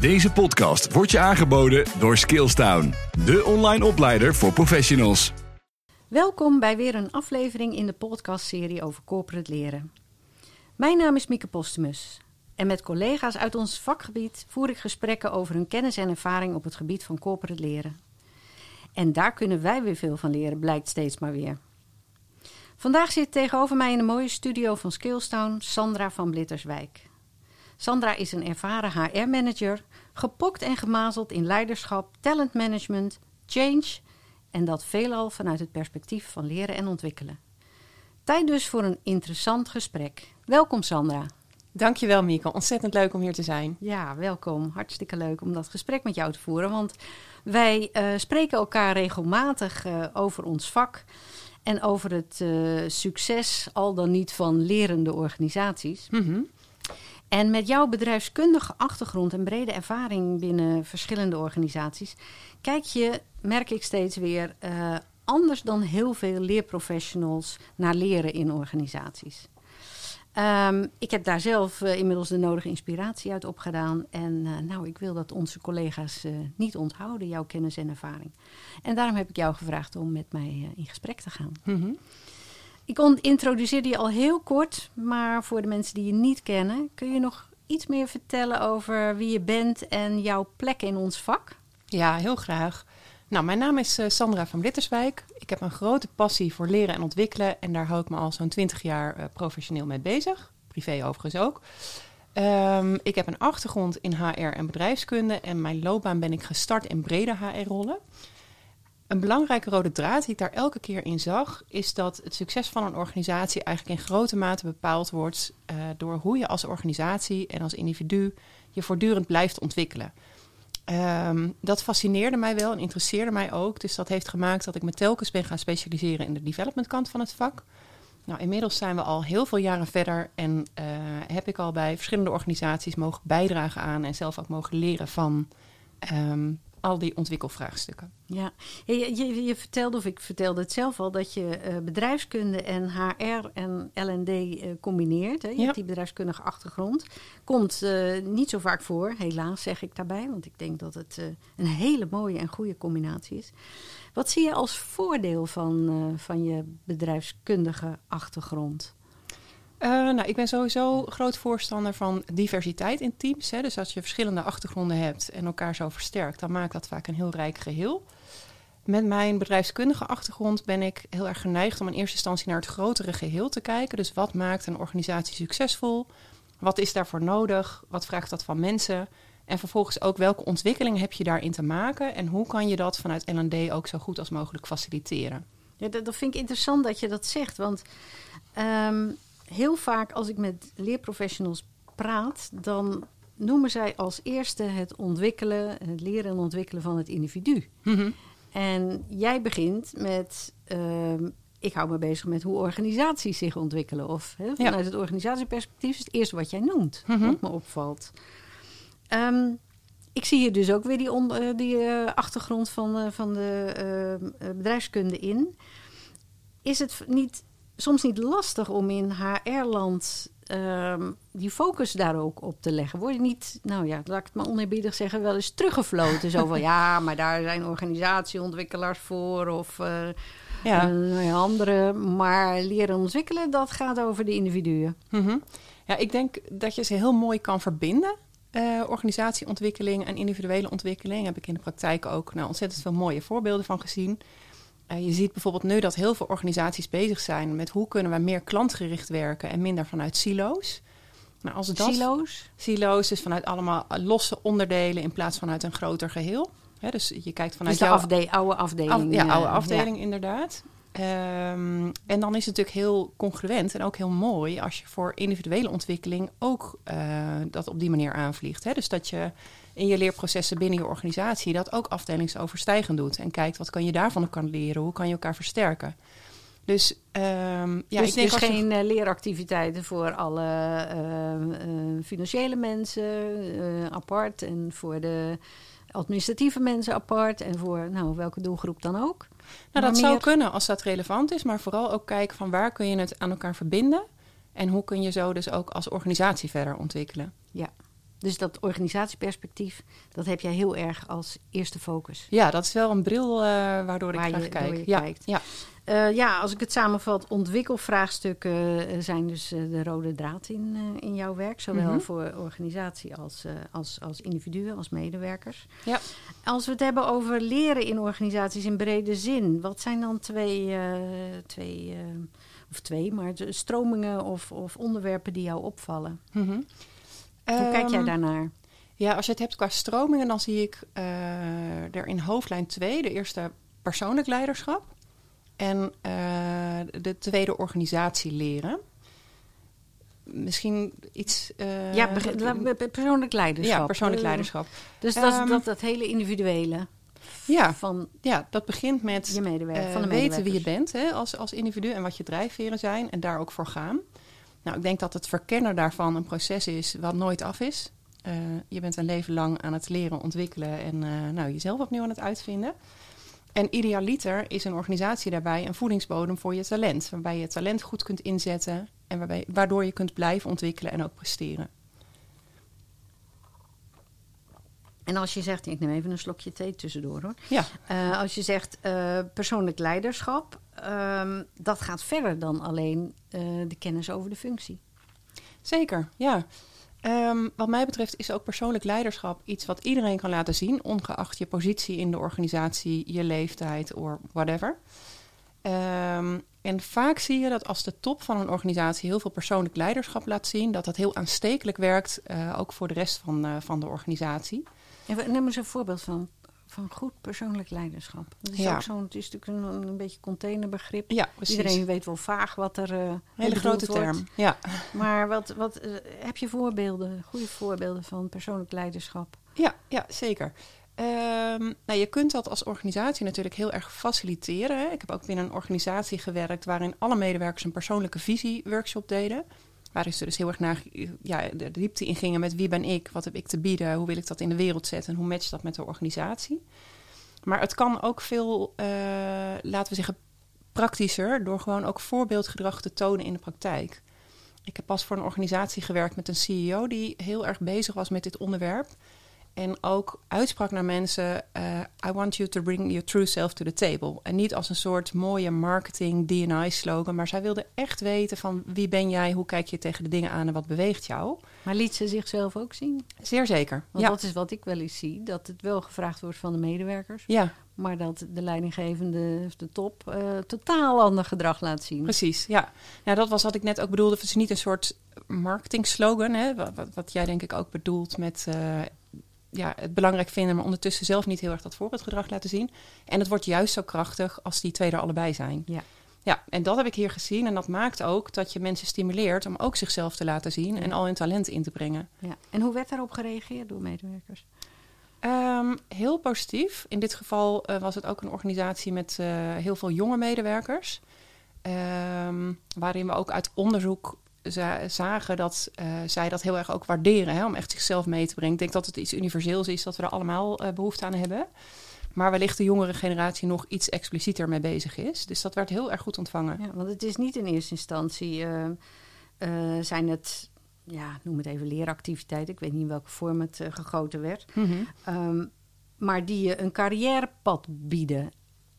Deze podcast wordt je aangeboden door Skillstown, de online opleider voor professionals. Welkom bij weer een aflevering in de podcastserie over corporate leren. Mijn naam is Mieke Postumus en met collega's uit ons vakgebied voer ik gesprekken over hun kennis en ervaring op het gebied van corporate leren. En daar kunnen wij weer veel van leren, blijkt steeds maar weer. Vandaag zit tegenover mij in de mooie studio van Skillstown Sandra van Blitterswijk. Sandra is een ervaren HR-manager, gepokt en gemazeld in leiderschap, talentmanagement, change en dat veelal vanuit het perspectief van leren en ontwikkelen. Tijd dus voor een interessant gesprek. Welkom Sandra. Dankjewel Mieke, ontzettend leuk om hier te zijn. Ja, welkom. Hartstikke leuk om dat gesprek met jou te voeren, want wij uh, spreken elkaar regelmatig uh, over ons vak en over het uh, succes al dan niet van lerende organisaties. Mm -hmm. En met jouw bedrijfskundige achtergrond en brede ervaring binnen verschillende organisaties, kijk je, merk ik steeds weer, uh, anders dan heel veel leerprofessionals naar leren in organisaties. Um, ik heb daar zelf uh, inmiddels de nodige inspiratie uit opgedaan. En uh, nou, ik wil dat onze collega's niet onthouden, jouw kennis en ervaring. En daarom heb ik jou gevraagd om met mij in gesprek te gaan. Mm. Ik introduceerde je al heel kort, maar voor de mensen die je niet kennen, kun je nog iets meer vertellen over wie je bent en jouw plek in ons vak? Ja, heel graag. Nou, mijn naam is uh, Sandra van Blitterswijk. Ik heb een grote passie voor leren en ontwikkelen en daar hou ik me al zo'n 20 jaar uh, professioneel mee bezig. Privé overigens ook. Um, ik heb een achtergrond in HR en bedrijfskunde en mijn loopbaan ben ik gestart in brede HR-rollen. Een belangrijke rode draad die ik daar elke keer in zag, is dat het succes van een organisatie eigenlijk in grote mate bepaald wordt uh, door hoe je als organisatie en als individu je voortdurend blijft ontwikkelen. Um, dat fascineerde mij wel en interesseerde mij ook. Dus dat heeft gemaakt dat ik me telkens ben gaan specialiseren in de development kant van het vak. Nou, inmiddels zijn we al heel veel jaren verder en uh, heb ik al bij verschillende organisaties mogen bijdragen aan en zelf ook mogen leren van um, al die ontwikkelvraagstukken. Ja, je, je, je, vertelde, of ik vertelde het zelf al, dat je uh, bedrijfskunde en HR en LD uh, combineert. Hè? Je ja. hebt die bedrijfskundige achtergrond. Komt uh, niet zo vaak voor, helaas zeg ik daarbij, want ik denk dat het een hele mooie en goede combinatie is. Wat zie je als voordeel van, van je bedrijfskundige achtergrond? Uh, nou, ik ben sowieso groot voorstander van diversiteit in teams. Hè. Dus als je verschillende achtergronden hebt en elkaar zo versterkt, dan maakt dat vaak een heel rijk geheel. Met mijn bedrijfskundige achtergrond ben ik heel erg geneigd om in eerste instantie naar het grotere geheel te kijken. Dus wat maakt een organisatie succesvol? Wat is daarvoor nodig? Wat vraagt dat van mensen? En vervolgens ook welke ontwikkelingen heb je daarin te maken? En hoe kan je dat vanuit L&D ook zo goed als mogelijk faciliteren? Ja, dat, vind ik interessant dat je dat zegt. Want um, heel vaak als ik met leerprofessionals praat, dan noemen zij als eerste het ontwikkelen, het leren en ontwikkelen van het individu. Mm -hmm. En jij begint met, uh, ik hou me bezig met hoe organisaties zich ontwikkelen. Of vanuit ja. het organisatieperspectief is het eerste wat jij noemt, mm -hmm. wat me opvalt. Um, ik zie hier dus ook weer die, on, uh, die uh, achtergrond van, uh, van de ehm, bedrijfskunde in. Is het niet soms niet lastig om in HR-land um, die focus daar ook op te leggen? Word je niet, nou ja, laat ik het maar oneerbiedig zeggen, wel eens teruggefloten? zo van ja, maar daar zijn organisatieontwikkelaars voor of uh, ja. uh, andere. Maar leren ontwikkelen, dat gaat over de individuen. Mm -hmm. Ja, ik denk dat je ze heel mooi kan verbinden. Uh, organisatieontwikkeling en individuele ontwikkeling heb ik in de praktijk ook nou, ontzettend veel mooie voorbeelden van gezien. Uh, je ziet bijvoorbeeld nu dat heel veel organisaties bezig zijn met hoe kunnen we meer klantgericht werken en minder vanuit silo's. Nou, als dat, silo's? Silo's, dus vanuit allemaal losse onderdelen in plaats van uit een groter geheel. He, dus je kijkt vanuit dus de afde oude afdeling. Af, ja, oude afdeling ja. inderdaad. Um, en dan is het natuurlijk heel congruent en ook heel mooi als je voor individuele ontwikkeling ook uh, dat op die manier aanvliegt. Hè? Dus dat je in je leerprocessen binnen je organisatie dat ook afdelingsoverstijgend doet. En kijkt wat kan je daarvan kan leren, hoe kan je elkaar versterken. Dus, um, ja, dus, ik denk dus geen je... leeractiviteiten voor alle uh, uh, financiële mensen uh, apart en voor de administratieve mensen apart en voor nou, welke doelgroep dan ook. Nou, dat meer... zou kunnen als dat relevant is, maar vooral ook kijken van waar kun je het aan elkaar verbinden en hoe kun je zo dus ook als organisatie verder ontwikkelen. Ja. Dus dat organisatieperspectief, dat heb jij heel erg als eerste focus. Ja, dat is wel een bril uh, waardoor ik graag je- kijk. je ja, kijkt. ja. Eh, ja, als ik het samenvat, ontwikkelvraagstukken eh, zijn dus eh, de rode draad in, eh, in jouw werk. Zowel Mhm. voor organisatie als, eh, als, als individuen, als medewerkers. Ja. Als we het hebben over leren in organisaties in brede zin, wat zijn dan twee, eh, twee eh, of twee, maar stromingen of, of onderwerpen die jou opvallen? Mhm. Hoe kijk jij Ehm, daarnaar? Ja, als je het hebt qua stromingen, dan zie ik eh, er in hoofdlijn 2 de eerste persoonlijk leiderschap en eh, de tweede organisatie leren. Misschien iets. eh, ja, persoonlijk leiderschap. ja, persoonlijk leiderschap. Dus dat, Ehm, dat, dat hele individuele Ja, van ja, dat begint met je medewerker, van de weten wie je bent hè, als, als individu en wat je drijfveren zijn en daar ook voor gaan. Nou, ik denk dat het verkennen daarvan een proces is wat nooit af is. Eh, je bent een leven lang aan het leren, ontwikkelen en eh, nou, jezelf opnieuw aan het uitvinden. En idealiter is een organisatie daarbij een voedingsbodem voor je talent. Waarbij je talent goed kunt inzetten en waarbij, waardoor je kunt blijven ontwikkelen en ook presteren. En als je zegt, ik neem even een slokje thee tussendoor hoor. Ja, Eh, als je zegt eh, persoonlijk leiderschap, ehm, dat gaat verder dan alleen eh, de kennis over de functie. Zeker, ja. Ehm, wat mij betreft is ook persoonlijk leiderschap iets wat iedereen kan laten zien, ongeacht je positie in de organisatie, je leeftijd of whatever. Ehm, en vaak zie je dat als de top van een organisatie heel veel persoonlijk leiderschap laat zien, dat dat heel aanstekelijk werkt, ook voor de rest van, van de organisatie. En neem eens een voorbeeld van, van goed persoonlijk leiderschap. Dat is Ja. ook zo'n, het is natuurlijk een, een beetje containerbegrip. Ja. Iedereen weet wel vaag wat er. eh Hele grote wordt. term. Ja. Maar wat, wat, eh, heb je voorbeelden, goede voorbeelden van persoonlijk leiderschap? Ja, ja zeker. Ehm, nou, je kunt dat als organisatie natuurlijk heel erg faciliteren. hè. Ik heb ook binnen een organisatie gewerkt waarin alle medewerkers een persoonlijke visie-workshop deden. Waarin ze dus heel erg naar ja, de diepte in gingen met wie ben ik, wat heb ik te bieden, hoe wil ik dat in de wereld zetten en hoe matcht dat met de organisatie. Maar het kan ook veel, eh, laten we zeggen, praktischer door gewoon ook voorbeeldgedrag te tonen in de praktijk. Ik heb pas voor een organisatie gewerkt met een CEO die heel erg bezig was met dit onderwerp. En ook uitsprak naar mensen: eh, I want you to bring your true self to the table. En niet als een soort mooie marketing DNI-slogan, maar zij wilde echt weten van wie ben jij, hoe kijk je tegen de dingen aan en wat beweegt jou. Maar liet ze zichzelf ook zien? Zeer zeker. Want ja. dat is wat ik wel eens zie: dat het wel gevraagd wordt van de medewerkers. ja, Maar dat de leidinggevende, of de top, eh, totaal ander gedrag laat zien. precies. Ja. ja, dat was wat ik net ook bedoelde. Het is niet een soort marketing slogan, hè, wat, wat, wat jij denk ik ook bedoelt met eh, ja, het belangrijk vinden, maar ondertussen zelf niet heel erg dat voorbeeldgedrag laten zien. En het wordt juist zo krachtig als die twee er allebei zijn. Ja. Ja, en dat heb ik hier gezien. En dat maakt ook dat je mensen stimuleert om ook zichzelf te laten zien en al hun talent in te brengen. Ja. En hoe werd daarop gereageerd door medewerkers? Ehm, heel positief. In dit geval eh, was het ook een organisatie met eh, heel veel jonge medewerkers. Ehm, waarin we ook uit onderzoek zagen dat eh, zij dat heel erg ook waarderen. Hè, om echt zichzelf mee te brengen. Ik denk dat het iets universeels is dat we er allemaal eh, behoefte aan hebben. Maar wellicht de jongere generatie nog iets explicieter mee bezig is. Dus dat werd heel erg goed ontvangen. Ja, want het is niet in eerste instantie, eh, zijn het, ja, noem het even leeractiviteiten. Ik weet niet in welke vorm het gegoten werd. Mhm. Ehm, maar die je een carrièrepad bieden.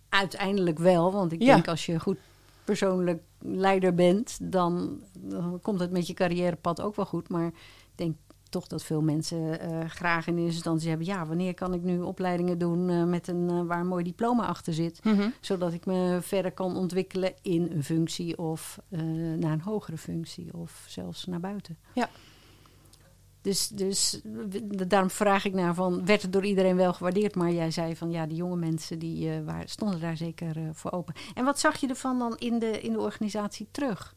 Uiteindelijk wel, want ik Ja. denk als je goed persoonlijk leider bent, dan, dan komt het met je carrièrepad ook wel goed. Maar ik denk toch dat veel mensen eh, graag in eerste instantie hebben, ja, wanneer kan ik nu opleidingen doen eh, met een, eh, waar een mooi diploma achter zit, Mhm. zodat ik me verder kan ontwikkelen in een functie of naar een hogere functie of zelfs naar buiten. Ja. Dus, dus w- daarom vraag ik naar van, werd het door iedereen wel gewaardeerd? Maar jij zei van, ja, die jonge mensen die eh, waren, stonden daar zeker eh, voor open. En wat zag je ervan dan in de, in de organisatie terug?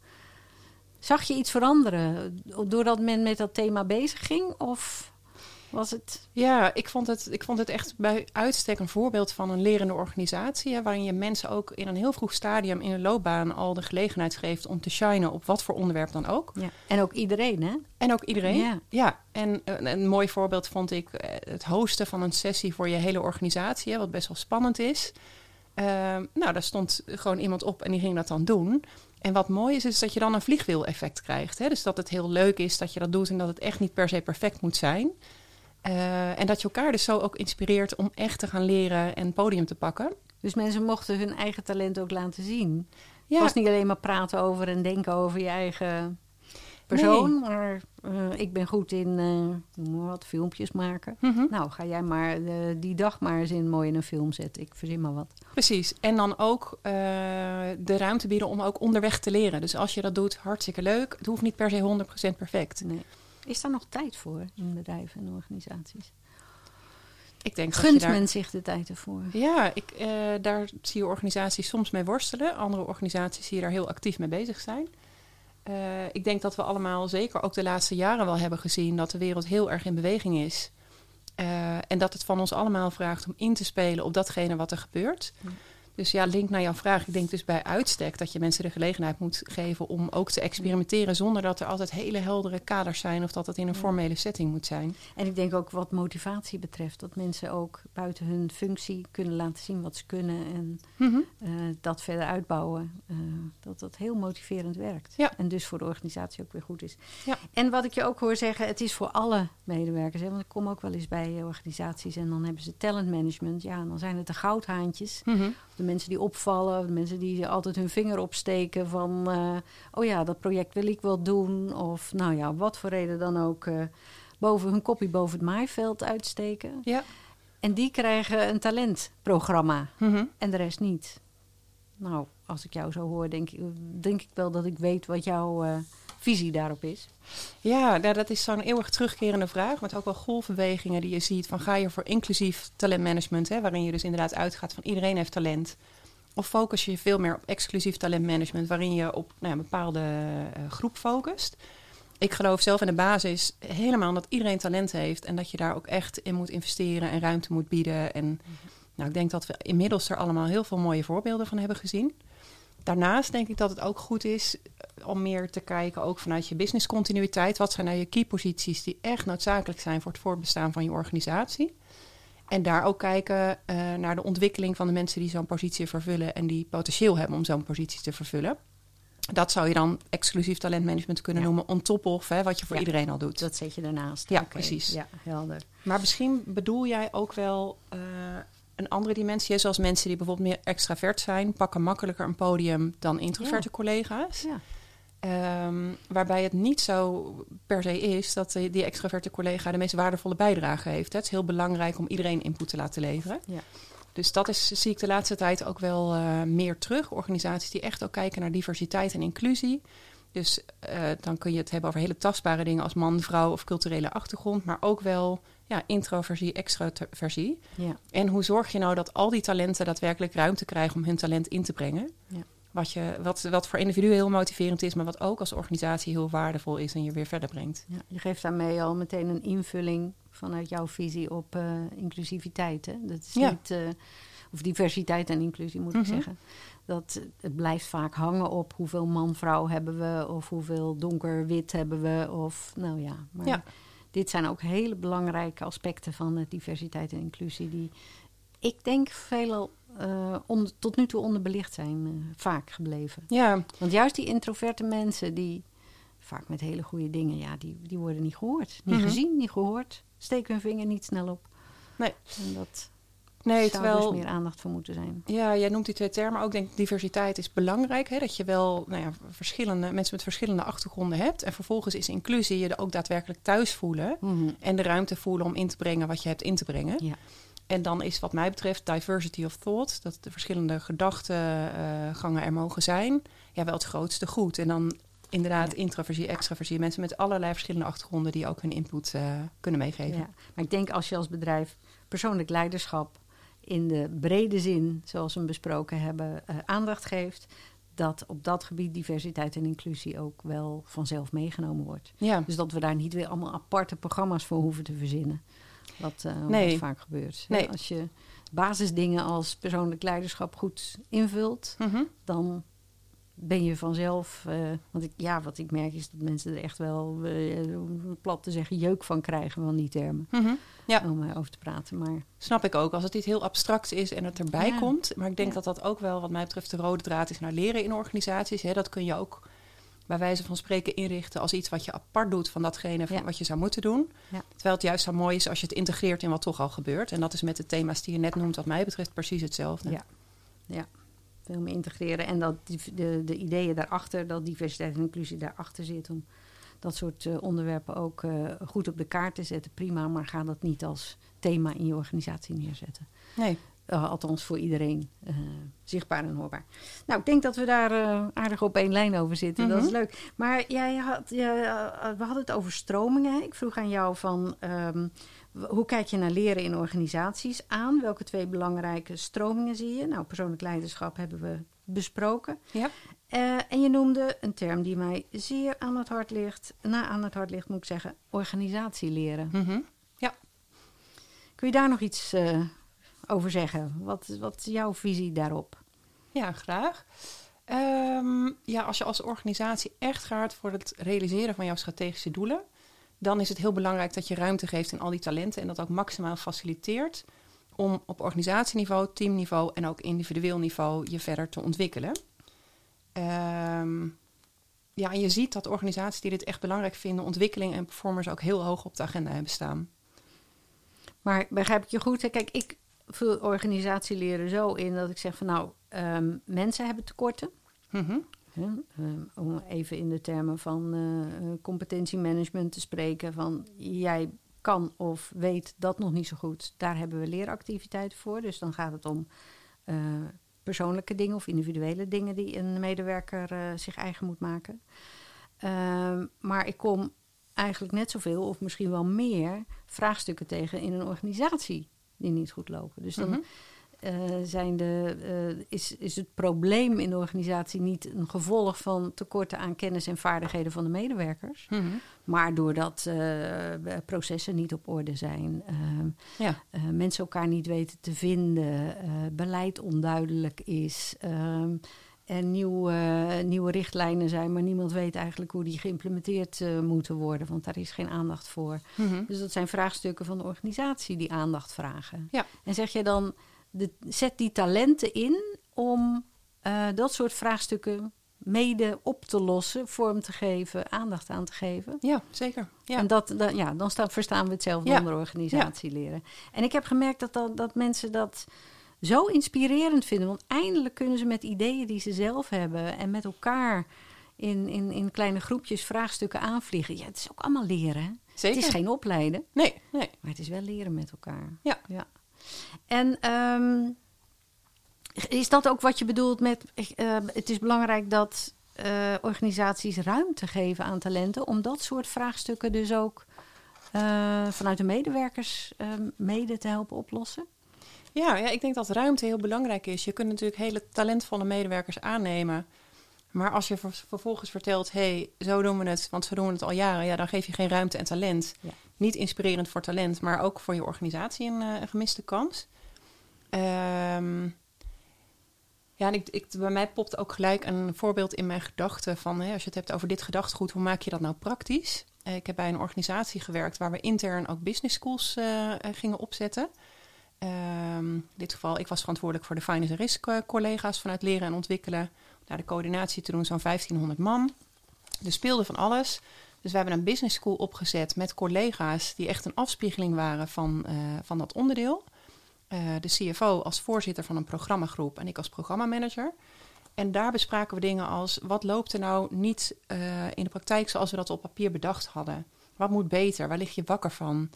Zag je iets veranderen doordat men met dat thema bezig ging? Of was het... Ja, ik vond, het, ik vond het echt bij uitstek een voorbeeld van een lerende organisatie. Hè, waarin je mensen ook in een heel vroeg stadium in hun loopbaan al de gelegenheid geeft om te shinen op wat voor onderwerp dan ook. Ja. En ook iedereen, hè? En ook iedereen. Ja. en een, een mooi voorbeeld vond ik eh, het hosten van een sessie voor je hele organisatie, hè, wat best wel spannend is. Ehm, nou, daar stond gewoon iemand op en die ging dat dan doen. En wat mooi is, is dat je dan een vliegwiel-effect krijgt. Hè? Dus dat het heel leuk is dat je dat doet en dat het echt niet per se perfect moet zijn. Uh, en dat je elkaar dus zo ook inspireert om echt te gaan leren en podium te pakken. Dus mensen mochten hun eigen talent ook laten zien. Ja. Het was niet alleen maar praten over en denken over je eigen persoon. Nee. Maar uh, ik ben goed in uh, maar wat filmpjes maken. Mm -hmm. Nou, ga jij maar uh, die dag maar eens in mooi in een film zetten. Ik verzin maar wat. Precies. En dan ook de ruimte bieden om ook onderweg te leren. Dus als je dat doet, hartstikke leuk. Het hoeft niet per se 100% perfect. Nee. Is daar nog tijd voor in bedrijven en organisaties? Ik denk Gunt daar... men zich de tijd ervoor? Ja, ik, uh, daar zie je organisaties soms mee worstelen. Andere organisaties zie je daar heel actief mee bezig zijn. Uh, ik denk dat we allemaal, zeker ook de laatste jaren wel hebben gezien... dat de wereld heel erg in beweging is. Uh, en dat het van ons allemaal vraagt om in te spelen op datgene wat er gebeurt. Dus ja, link naar jouw vraag. Ik denk dus bij uitstek dat je mensen de gelegenheid moet geven om ook te experimenteren zonder dat er altijd hele heldere kaders zijn of dat het in een formele setting moet zijn. En ik denk ook wat motivatie betreft, dat mensen ook buiten hun functie kunnen laten zien wat ze kunnen en mm -hmm. uh, dat verder uitbouwen. Uh, dat dat heel motiverend werkt. Ja. En dus voor de organisatie ook weer goed is. Ja. En wat ik je ook hoor zeggen, het is voor alle medewerkers. Hè? Want ik kom ook wel eens bij organisaties en dan hebben ze talentmanagement. Ja, en dan zijn het de goudhaantjes. Mm -hmm de mensen die opvallen, de mensen die altijd hun vinger opsteken van, uh, oh ja, dat project wil ik wel doen. Of nou ja, wat voor reden dan ook, uh, boven hun kopje boven het maaiveld uitsteken. Ja. En die krijgen een talentprogramma mm -hmm. en de rest niet. Nou, als ik jou zo hoor, denk, denk ik wel dat ik weet wat jouw uh, visie daarop is. Ja, nou, dat is zo'n eeuwig terugkerende vraag. Met ook wel golfbewegingen die je ziet. Van ga je voor inclusief talentmanagement, hè, waarin je dus inderdaad uitgaat van iedereen heeft talent. Of focus je veel meer op exclusief talentmanagement, waarin je op nou een bepaalde uh, groep focust. Ik geloof zelf in de basis helemaal dat iedereen talent heeft. En dat je daar ook echt in moet investeren en ruimte moet bieden. En -hmm. nou, ik denk dat we inmiddels er allemaal heel veel mooie voorbeelden van hebben gezien. Daarnaast denk ik dat het ook goed is om meer te kijken, ook vanuit je businesscontinuïteit. Wat zijn nou je key posities die echt noodzakelijk zijn voor het voortbestaan van je organisatie? En daar ook kijken uh, naar de ontwikkeling van de mensen die zo'n positie vervullen en die potentieel hebben om zo'n positie te vervullen. Dat zou je dan exclusief talentmanagement kunnen Ja. noemen, on top of hè, wat je voor Ja. iedereen al doet. Dat zet je daarnaast. Ja, precies. Ja, helder. Maar misschien bedoel jij ook wel eh, een andere dimensie, hè, zoals mensen die bijvoorbeeld meer extravert zijn, pakken makkelijker een podium dan introverte collega's. Ja. Ehm, waarbij het niet zo per se is dat die, die extraverte collega de meest waardevolle bijdrage heeft. Het is heel belangrijk om iedereen input te laten leveren. Ja. Dus dat is, zie ik de laatste tijd ook wel eh, meer terug. Organisaties die echt ook kijken naar diversiteit en inclusie. Dus eh, dan kun je het hebben over hele tastbare dingen als man, vrouw of culturele achtergrond. Maar ook wel ja, introversie, extraversie. Ja. En hoe zorg je nou dat al die talenten daadwerkelijk ruimte krijgen om hun talent in te brengen? Ja. Wat, je, wat, wat voor individuen heel motiverend is, maar wat ook als organisatie heel waardevol is en je weer verder brengt. Ja, je geeft daarmee al meteen een invulling vanuit jouw visie op eh, inclusiviteit. Hè? Dat is niet, eh, of diversiteit en inclusie moet ik Mhm. zeggen. Dat, het blijft vaak hangen op hoeveel man-vrouw hebben we, of hoeveel donker-wit hebben we. Of, nou ja, maar Ja. Dit zijn ook hele belangrijke aspecten van eh, diversiteit en inclusie, die ik denk veelal eh, tot nu toe onderbelicht zijn, eh, vaak gebleven. Ja, Want juist die introverte mensen, die vaak met hele goede dingen, ja, die, die worden niet gehoord. Niet Mhm. gezien, niet gehoord. Steken hun vinger niet snel op. Nee. En dat nee, zou terwijl dus meer aandacht voor moeten zijn. Ja, jij noemt die twee termen ook. Denk diversiteit is belangrijk. Hè? Dat je wel nou ja, verschillende mensen met verschillende achtergronden hebt. En vervolgens is inclusie je er ook daadwerkelijk thuis voelen. En de ruimte voelen om in te brengen wat je hebt in te brengen. Ja. En dan is wat mij betreft diversity of thought. Dat de verschillende gedachtegangen er mogen zijn. Ja, wel het grootste goed. En dan inderdaad Ja. introversie, extraversie. Mensen met allerlei verschillende achtergronden die ook hun input eh, kunnen meegeven. Ja. Maar ik denk als je als bedrijf persoonlijk leiderschap in de brede zin, zoals we hem besproken hebben, eh, aandacht geeft, dat op dat gebied diversiteit en inclusie ook wel vanzelf meegenomen wordt. Ja. Dus dat we daar niet weer allemaal aparte programma's voor hoeven te verzinnen. Wat, eh, Nee. wat vaak gebeurt. Nee. Als je basisdingen als persoonlijk leiderschap goed invult, Mhm. dan ben je vanzelf. eh, want ik, ja, wat ik merk is dat mensen er echt wel, eh, plat te zeggen, jeuk van krijgen van die termen. Mhm. Ja. Om eh, over te praten. Maar Snap ik ook. Als het iets heel abstracts is en het erbij Ja. komt. Maar ik denk Ja. dat dat ook wel, wat mij betreft, de rode draad is naar leren in organisaties. Hè. Dat kun je ook bij wijze van spreken inrichten als iets wat je apart doet van datgene van Ja. wat je zou moeten doen. Ja. Terwijl het juist zo mooi is als je het integreert in wat toch al gebeurt. En dat is met de thema's die je net noemt, wat mij betreft, precies hetzelfde. Ja. Veel meer integreren. En dat die, de, de ideeën daarachter, dat diversiteit en inclusie daarachter zit. Om dat soort eh, onderwerpen ook eh, goed op de kaart te zetten. Prima, maar ga dat niet als thema in je organisatie neerzetten. Nee. Uh, althans voor iedereen zichtbaar en hoorbaar. Nou, ik denk dat we daar aardig op één lijn over zitten. Dat is leuk. Maar jij had, je, we hadden het over stromingen. Ik vroeg aan jou van um, hoe kijk je naar leren in organisaties aan? Welke twee belangrijke stromingen zie je? Nou, persoonlijk leiderschap hebben we besproken. Ja. Uh, en je noemde een term die mij zeer aan het hart ligt. Na aan het hart ligt, moet ik zeggen, organisatieleren. Mm-hmm. Ja. Kun je daar nog iets uh, over zeggen? Wat, wat is jouw visie daarop? Ja, graag. Um, ja, als je als organisatie echt gaat voor het realiseren van jouw strategische doelen, dan is het heel belangrijk dat je ruimte geeft aan al die talenten en dat ook maximaal faciliteert om op organisatieniveau, teamniveau en ook individueel niveau je verder te ontwikkelen. Um, ja, en je ziet dat organisaties die dit echt belangrijk vinden, ontwikkeling en performance ook heel hoog op de agenda hebben staan. Maar begrijp ik je goed? Hè? Kijk, ik vul organisatieleren zo in dat ik zeg van nou, um, mensen hebben tekorten. Mm-hmm. Um, om even in de termen van uh, competentiemanagement te spreken, van jij kan of weet dat nog niet zo goed. Daar hebben we leeractiviteiten voor. Dus dan gaat het om uh, persoonlijke dingen of individuele dingen die een medewerker zich eigen moet maken. Uh, maar ik kom eigenlijk net zoveel of misschien wel meer vraagstukken tegen in een organisatie die niet goed lopen. Dus dan mm-hmm. Uh, zijn de, uh, is, is het probleem in de organisatie niet een gevolg van tekorten aan kennis en vaardigheden van de medewerkers, mm-hmm. maar doordat uh, processen niet op orde zijn, ja. mensen elkaar niet weten te vinden, beleid onduidelijk is. En nieuwe, nieuwe richtlijnen zijn, maar niemand weet eigenlijk hoe die geïmplementeerd moeten worden, want daar is geen aandacht voor. Mm-hmm. Dus dat zijn vraagstukken van de organisatie die aandacht vragen. Ja. En zeg je dan, de, zet die talenten in om uh, dat soort vraagstukken mede op te lossen, vorm te geven, aandacht aan te geven. Ja, zeker. Ja. En dat, dan, ja, dan staat, verstaan we hetzelfde ja. onder organisatie ja. leren. En ik heb gemerkt dat, dat, dat mensen dat zo inspirerend vinden. Want eindelijk kunnen ze met ideeën die ze zelf hebben en met elkaar in, in, in kleine groepjes vraagstukken aanvliegen. Ja, het is ook allemaal leren. Zeker. Het is geen opleiden. Nee, nee. Maar het is wel leren met elkaar. Ja. ja. En um, is dat ook wat je bedoelt met... Uh, het is belangrijk dat uh, organisaties ruimte geven aan talenten... om dat soort vraagstukken dus ook uh, vanuit de medewerkers mede te helpen oplossen? Ja, ja, ik denk dat ruimte heel belangrijk is. Je kunt natuurlijk hele talentvolle medewerkers aannemen. Maar als je vervolgens vertelt, hé, hey, zo doen we het, want zo doen we het al jaren, ja, dan geef je geen ruimte en talent. Ja. Niet inspirerend voor talent, maar ook voor je organisatie een, uh, een gemiste kans. Um, ja, en ik, ik, bij mij popt ook gelijk een voorbeeld in mijn gedachten van, hè, als je het hebt over dit gedachtegoed, hoe maak je dat nou praktisch? Uh, ik heb bij een organisatie gewerkt waar we intern ook business schools uh, gingen opzetten. Um, in dit geval, ik was verantwoordelijk voor de finance en risk collega's vanuit leren en ontwikkelen. Daar de coördinatie te doen, zo'n 1500 man. Er speelde van alles. Dus we hebben een business school opgezet met collega's die echt een afspiegeling waren van, uh, van dat onderdeel. Uh, de CFO als voorzitter van een programmagroep en ik als programmamanager. En daar bespraken we dingen als, wat loopt er nou niet uh, in de praktijk zoals we dat op papier bedacht hadden? Wat moet beter? Waar lig je wakker van?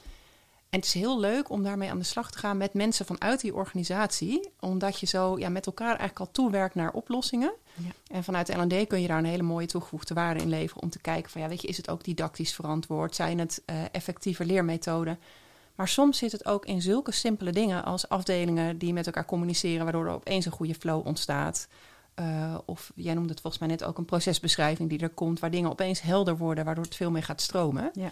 En het is heel leuk om daarmee aan de slag te gaan met mensen vanuit die organisatie. Omdat je zo ja, met elkaar eigenlijk al toewerkt naar oplossingen. Ja. En vanuit de L&D kun je daar een hele mooie toegevoegde waarde in leveren. Om te kijken van, ja, weet je, is het ook didactisch verantwoord? Zijn het uh, effectieve leermethoden? Maar soms zit het ook in zulke simpele dingen als afdelingen die met elkaar communiceren. Waardoor er opeens een goede flow ontstaat. Uh, of jij noemde het volgens mij net ook een procesbeschrijving die er komt. Waar dingen opeens helder worden, waardoor het veel meer gaat stromen. Ja.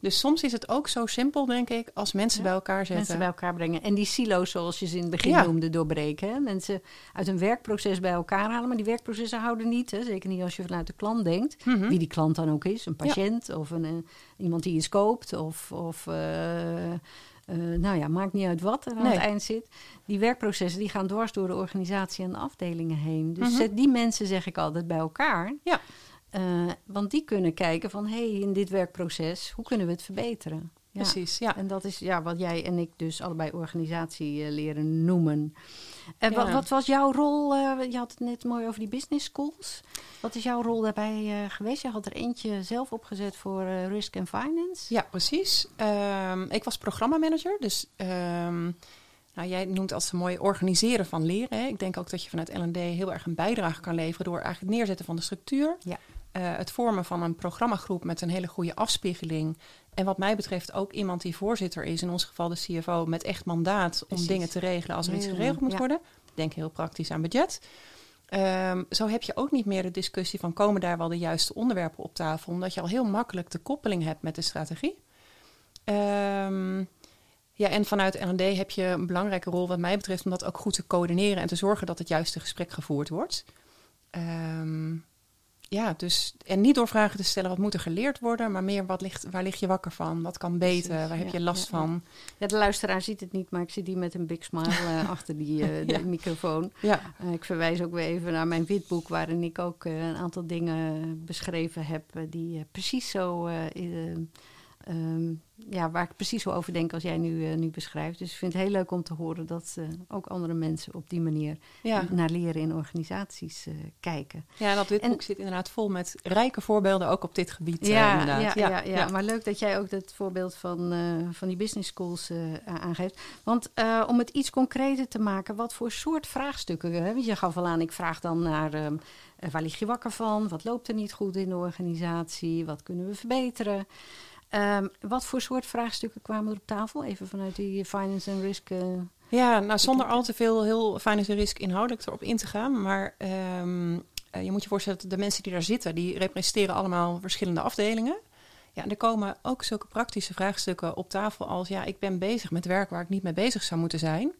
Dus soms is het ook zo simpel, denk ik, als mensen Ja, bij elkaar zetten. Mensen bij elkaar brengen. En die silo's, zoals je ze in het begin Ja. noemde, doorbreken. Hè? Mensen uit een werkproces bij elkaar halen. Maar die werkprocessen houden niet. Hè? Zeker niet als je vanuit de klant denkt. Mhm. Wie die klant dan ook is. Een patiënt of een, eh, iemand die iets koopt. Of, of eh, eh, nou ja, maakt niet uit wat er aan Nee. het eind zit. Die werkprocessen die gaan dwars door de organisatie en de afdelingen heen. Dus Mhm. zet die mensen, zeg ik altijd, bij elkaar. Ja. Eh, want die kunnen kijken van, hé, hey, in dit werkproces, hoe kunnen we het verbeteren? Ja. Precies, ja. En dat is ja, wat jij en ik dus allebei organisatie eh, leren noemen. En wat, Ja. wat was jouw rol? eh, je had het net mooi over die business schools. Wat is jouw rol daarbij geweest? Je had er eentje zelf opgezet voor risk and finance. Ja, precies. Ehm, ik was programmamanager, dus ehm, nou, jij noemt als een mooi organiseren van leren. Hè. Ik denk ook dat je vanuit L&D heel erg een bijdrage kan leveren door eigenlijk het neerzetten van de structuur. Ja. Eh, het vormen van een programmagroep met een hele goede afspiegeling. En wat mij betreft ook iemand die voorzitter is, in ons geval de CFO, met echt mandaat om Precies. dingen te regelen als er iets geregeld moet ja. worden. Denk heel praktisch aan budget. Ehm, zo heb je ook niet meer de discussie van komen daar wel de juiste onderwerpen op tafel, omdat je al heel makkelijk de koppeling hebt met de strategie. Ehm, ja, en vanuit L&D heb je een belangrijke rol wat mij betreft om dat ook goed te coördineren en te zorgen dat het juiste gesprek gevoerd wordt. Ehm, ja, dus en niet door vragen te stellen wat moet er geleerd worden, maar meer wat ligt, waar lig je wakker van, wat kan beter, Precies, waar heb ja, je last ja, van. Ja, de luisteraar ziet het niet, maar ik zit hier met een big smile eh, achter die eh, microfoon. Ja, Eh, ik verwijs ook weer even naar mijn witboek, waarin ik ook een aantal dingen beschreven heb die precies zo, eh, eh, ehm, ja, waar ik precies zo over denk als jij nu, eh, nu beschrijft. Dus ik vind het heel leuk om te horen dat eh, ook andere mensen op die manier ja. naar leren in organisaties eh, kijken. ja, dat dit En- boek zit inderdaad vol met rijke voorbeelden ook op dit gebied. Ja, inderdaad. ja, ja, ja, maar leuk dat jij ook dat voorbeeld van, van die business schools aangeeft. Want om het iets concreter te maken, wat voor soort vraagstukken? Hè? Want je gaf al aan, ik vraag dan naar ehm, eh, waar lig je wakker van? Wat loopt er niet goed in de organisatie? Wat kunnen we verbeteren? Ehm, wat voor soort vraagstukken kwamen er op tafel? Even vanuit die finance en risk. eh, Ja, nou zonder al te veel heel finance risk inhoudelijk erop in te gaan. Maar ehm, eh, je moet je voorstellen dat de mensen die daar zitten, die representeren allemaal verschillende afdelingen. Ja, en er komen ook zulke praktische vraagstukken op tafel als, ja, ik ben bezig met werk waar ik niet mee bezig zou moeten zijn.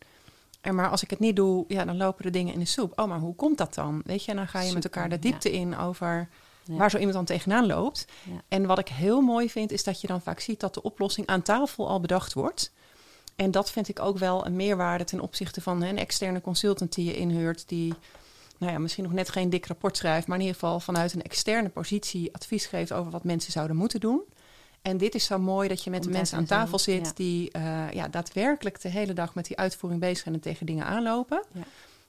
En maar als ik het niet doe, ja, dan lopen de dingen in de soep. Oh, maar hoe komt dat dan? Weet je, en dan ga je met elkaar de diepte in over ja. waar zo iemand dan tegenaan loopt. Ja. En wat ik heel mooi vind, is dat je dan vaak ziet dat de oplossing aan tafel al bedacht wordt. En dat vind ik ook wel een meerwaarde ten opzichte van hè, een externe consultant die je inhuurt, die nou ja, misschien nog net geen dik rapport schrijft, maar in ieder geval vanuit een externe positie advies geeft over wat mensen zouden moeten doen. En dit is zo mooi dat je met de mensen aan tafel zit ja. die eh, ja, daadwerkelijk de hele dag met die uitvoering bezig zijn en tegen dingen aanlopen. Ja.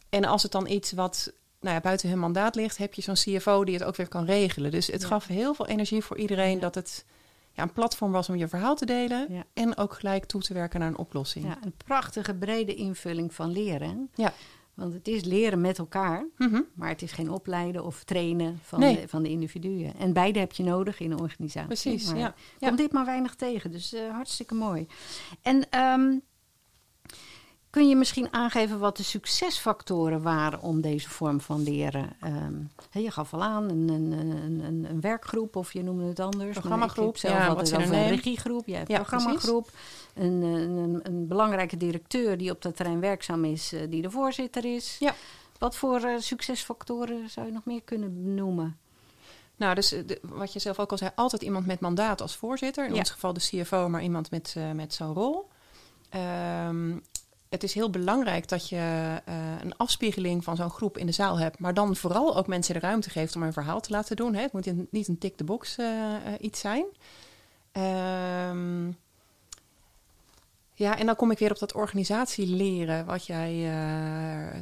En als het dan iets wat nou ja, buiten hun mandaat ligt, heb je zo'n CFO die het ook weer kan regelen. Dus het Ja. gaf heel veel energie voor iedereen Ja. dat het ja, een platform was om je verhaal te delen en ook gelijk toe te werken naar een oplossing. Ja, een prachtige brede invulling van leren. Ja. Want het is leren met elkaar. Mhm. Maar het is geen opleiden of trainen van, Nee. de, van de individuen. En beide heb je nodig in een organisatie. Precies, maar ja. Komt dit maar weinig tegen, dus eh, hartstikke mooi. En ehm, kun je misschien aangeven wat de succesfactoren waren om deze vorm van leren? Ehm, je gaf al aan, een, een, een, een, werkgroep of je noemde het anders. Programmagroep, zelf ja, wat een regiegroep, jij hebt Ja, programmagroep. Een, een, een, een belangrijke directeur die op dat terrein werkzaam is, eh, die de voorzitter is. Ja. Wat voor eh, succesfactoren zou je nog meer kunnen noemen? Nou, dus eh, de- wat je zelf ook al zei, altijd iemand met mandaat als voorzitter. In Ja. ons geval de CFO, maar iemand met, met zo'n rol. Ehm, het is heel belangrijk dat je eh, een afspiegeling van zo'n groep in de zaal hebt. Maar dan vooral ook mensen de ruimte geeft om een verhaal te laten doen. Hè. Het moet in- niet een tick-the-box eh, eh, iets zijn. Ehm, ja, en dan kom ik weer op dat organisatie leren, wat jij,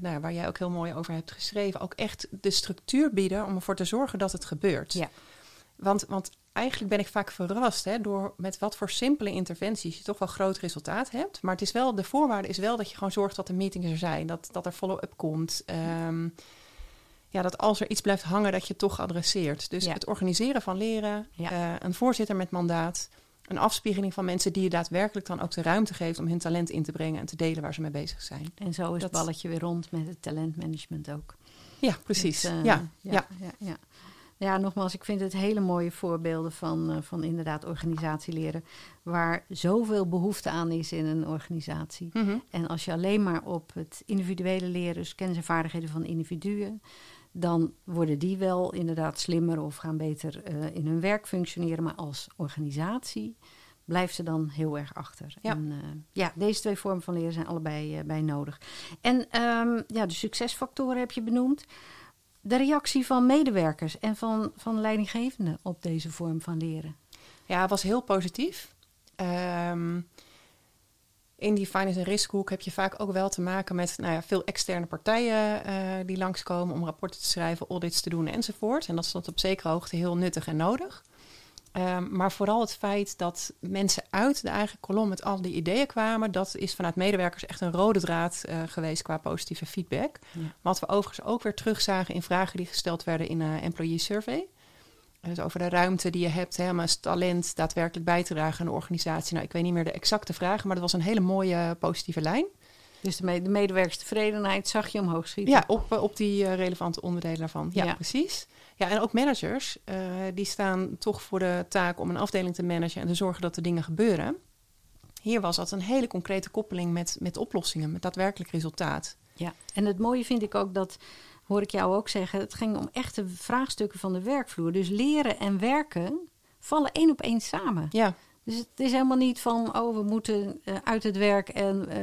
nou waar jij ook heel mooi over hebt geschreven. Ook echt de structuur bieden om ervoor te zorgen dat het gebeurt. Ja. Want, want eigenlijk ben ik vaak verrast hè, door met wat voor simpele interventies je toch wel groot resultaat hebt. Maar het is wel, de voorwaarde is wel dat je gewoon zorgt dat de meetings er zijn, dat, dat er follow-up komt. Ehm, ja, dat als er iets blijft hangen, dat je het toch adresseert. Dus Ja. het organiseren van leren, Ja. eh, een voorzitter met mandaat, een afspiegeling van mensen die je daadwerkelijk dan ook de ruimte geeft om hun talent in te brengen en te delen waar ze mee bezig zijn. En zo is Dat- het balletje weer rond met het talentmanagement ook. Ja, precies. Dus, eh, ja, ja, ja. Ja, nogmaals, ik vind het hele mooie voorbeelden van, uh, van inderdaad organisatieleren. Waar zoveel behoefte aan is in een organisatie. Mhm. En als je alleen maar op het individuele leren, dus kennis en vaardigheden van individuen, dan worden die wel inderdaad slimmer of gaan beter uh, in hun werk functioneren. Maar als organisatie blijft ze dan heel erg achter. Ja. En, uh, ja, deze twee vormen van leren zijn allebei uh, bij nodig. En um, ja, de succesfactoren heb je benoemd. De reactie van medewerkers en van, van leidinggevenden op deze vorm van leren. Ja, het was heel positief. Um, in die finance en riskhoek heb je vaak ook wel te maken met nou ja, veel externe partijen uh, die langskomen om rapporten te schrijven, audits te doen enzovoort. En dat is op zekere hoogte heel nuttig en nodig. Um, maar vooral het feit dat mensen uit de eigen kolom met al die ideeën kwamen, dat is vanuit medewerkers echt een rode draad uh, geweest qua positieve feedback. Ja. Wat we overigens ook weer terugzagen in vragen die gesteld werden in een employee survey. Dus over de ruimte die je hebt hè, om als talent daadwerkelijk bij te dragen aan de organisatie. Nou, ik weet niet meer de exacte vragen, maar dat was een hele mooie positieve lijn. Dus de, me de medewerkerstevredenheid zag je omhoog schieten? Ja, op, op die uh, relevante onderdelen daarvan. Ja, Ja. precies. Ja, en ook managers, uh, die staan toch voor de taak om een afdeling te managen en te zorgen dat er dingen gebeuren. Hier was dat een hele concrete koppeling met, met oplossingen, met daadwerkelijk resultaat. Ja, en het mooie vind ik ook dat, hoor ik jou ook zeggen, het ging om echte vraagstukken van de werkvloer. Dus leren en werken vallen één op één samen. Ja, Dus het is helemaal niet van, oh, we moeten uh, uit het werk en uh,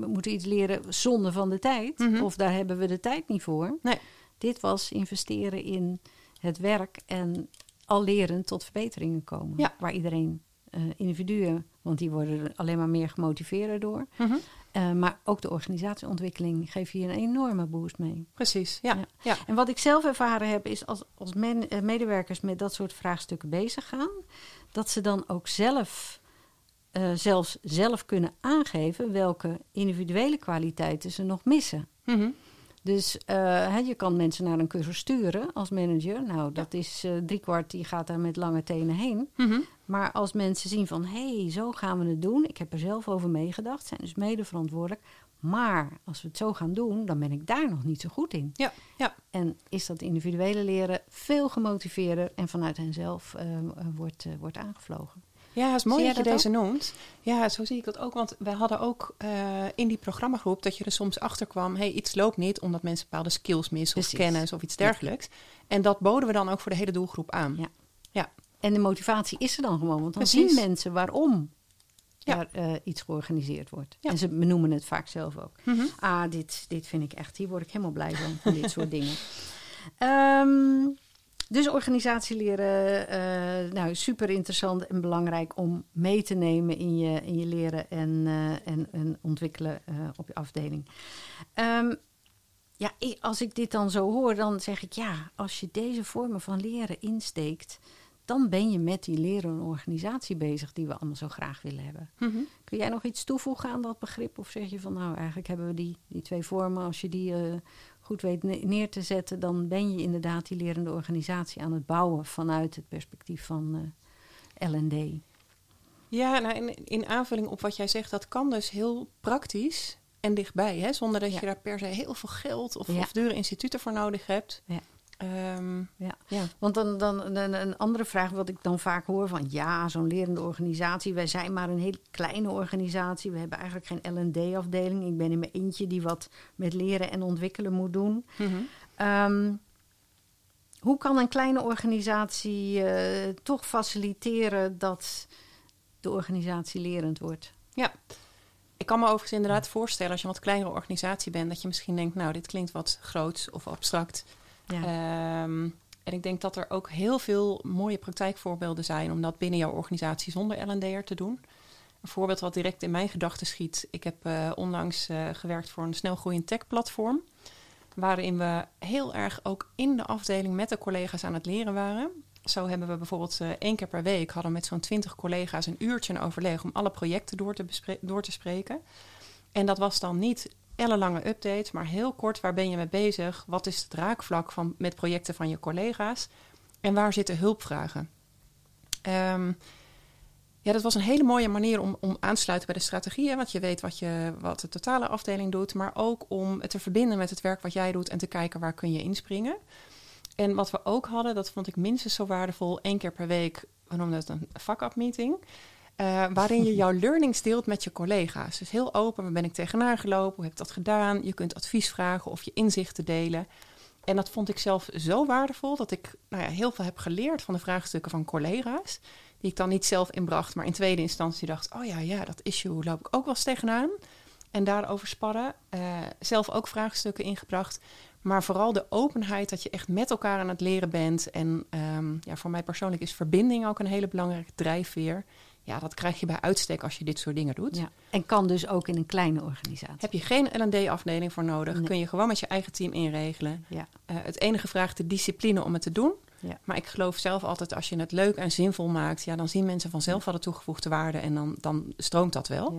we moeten iets leren zonde van de tijd. Mhm. Of daar hebben we de tijd niet voor. Nee. Dit was investeren in het werk en al leren tot verbeteringen komen. Ja. Waar iedereen, uh, individuen, want die worden er alleen maar meer gemotiveerd door. Mhm. Uh, maar ook de organisatieontwikkeling geeft hier een enorme boost mee. precies. Ja, Ja. ja. En wat ik zelf ervaren heb, is als, als men, uh, medewerkers met dat soort vraagstukken bezig gaan, dat ze dan ook zelf, uh, zelfs zelf kunnen aangeven welke individuele kwaliteiten ze nog missen. Mhm. Dus uh, hè, je kan mensen naar een cursus sturen als manager. Nou, dat is uh, driekwart die gaat daar met lange tenen heen. Mhm. Maar als mensen zien van, hé, hey, zo gaan we het doen. Ik heb er zelf over meegedacht, zijn dus mede verantwoordelijk. Maar als we het zo gaan doen, dan ben ik daar nog niet zo goed in. Ja, ja. En is dat individuele leren veel gemotiveerder en vanuit henzelf uh, wordt, wordt aangevlogen. Ja, het is mooi dat je dat deze noemt. Ja, zo zie ik dat ook. Want wij hadden ook uh, in die programmagroep dat je er soms achter kwam... hey, iets loopt niet omdat mensen bepaalde skills missen of kennis of iets dergelijks. Ja. En dat boden we dan ook voor de hele doelgroep aan. Ja. ja. En de motivatie is er dan gewoon. Want dan Precies. zien mensen waarom Ja. er uh, iets georganiseerd wordt. Ja. En ze benoemen het vaak zelf ook. Mhm. Ah, dit, dit vind ik echt, hier word ik helemaal blij van, van dit soort dingen. Um, dus organisatieleren, uh, nou super interessant en belangrijk om mee te nemen in je, in je leren en, uh, en, en, ontwikkelen uh, op je afdeling. Um, ja, als ik dit dan zo hoor, dan zeg ik ja, als je deze vormen van leren insteekt, dan ben je met die leren en organisatie bezig die we allemaal zo graag willen hebben. Mm -hmm. Kun jij nog iets toevoegen aan dat begrip? Of zeg je van nou, eigenlijk hebben we die, die twee vormen, als je die goed weet neer te zetten, dan ben je inderdaad die lerende organisatie aan het bouwen vanuit het perspectief van uh, LD. Ja, nou in, in aanvulling op wat jij zegt, dat kan dus heel praktisch en dichtbij, hè? zonder dat Ja. je daar per se heel veel geld of, Ja. of dure instituten voor nodig hebt. Ja. Ehm, Ja. ja. Want dan, dan een, een andere vraag wat ik dan vaak hoor van ja, zo'n lerende organisatie. Wij zijn maar een hele kleine organisatie. We hebben eigenlijk geen L&D-afdeling. Ik ben in mijn eentje die wat met leren en ontwikkelen moet doen. Mhm. Um, hoe kan een kleine organisatie uh, toch faciliteren dat de organisatie lerend wordt? Ja, ik kan me overigens inderdaad voorstellen als je een wat kleinere organisatie bent, dat je misschien denkt, nou, dit klinkt wat groots of abstract. Um, en ik denk dat er ook heel veel mooie praktijkvoorbeelden zijn om dat binnen jouw organisatie zonder L&D'er te doen. Een voorbeeld wat direct in mijn gedachten schiet. Ik heb uh, onlangs uh, gewerkt voor een snelgroeiend tech-platform. Waarin we heel erg ook in de afdeling met de collega's aan het leren waren. Zo hebben we bijvoorbeeld uh, één keer per week hadden met zo'n twintig collega's een uurtje een overleg om alle projecten door te, door te spreken. En dat was dan niet ellenlange updates, maar heel kort, waar ben je mee bezig? Wat is het raakvlak van, met projecten van je collega's? En waar zitten hulpvragen? Um, ja, dat was een hele mooie manier om, om aansluiten bij de strategieën. Want je weet wat, je, wat de totale afdeling doet. Maar ook om het te verbinden met het werk wat jij doet. En te kijken waar kun je inspringen. En wat we ook hadden, dat vond ik minstens zo waardevol, één keer per week, we noemden het een fuck-up meeting. Eh, waarin je jouw learnings deelt met je collega's. Dus heel open, waar ben ik tegenaan gelopen? Hoe heb ik dat gedaan? Je kunt advies vragen of je inzichten delen. En dat vond ik zelf zo waardevol dat ik nou ja, heel veel heb geleerd van de vraagstukken van collega's. Die ik dan niet zelf inbracht, maar in tweede instantie dacht: oh ja, ja, dat issue loop ik ook wel eens tegenaan. En daarover sparren. Eh, zelf ook vraagstukken ingebracht. Maar vooral de openheid dat je echt met elkaar aan het leren bent. En ehm, ja, voor mij persoonlijk is verbinding ook een hele belangrijke drijfveer. Ja, dat krijg je bij uitstek als je dit soort dingen doet. Ja. En kan dus ook in een kleine organisatie. Heb je geen L&D-afdeling voor nodig, Nee. kun je gewoon met je eigen team inregelen. Ja. Eh, het enige vraagt de discipline om het te doen. Ja. Maar ik geloof zelf altijd, als je het leuk en zinvol maakt, ja, dan zien mensen vanzelf wel de toegevoegde waarde en dan, dan stroomt dat wel. Ja.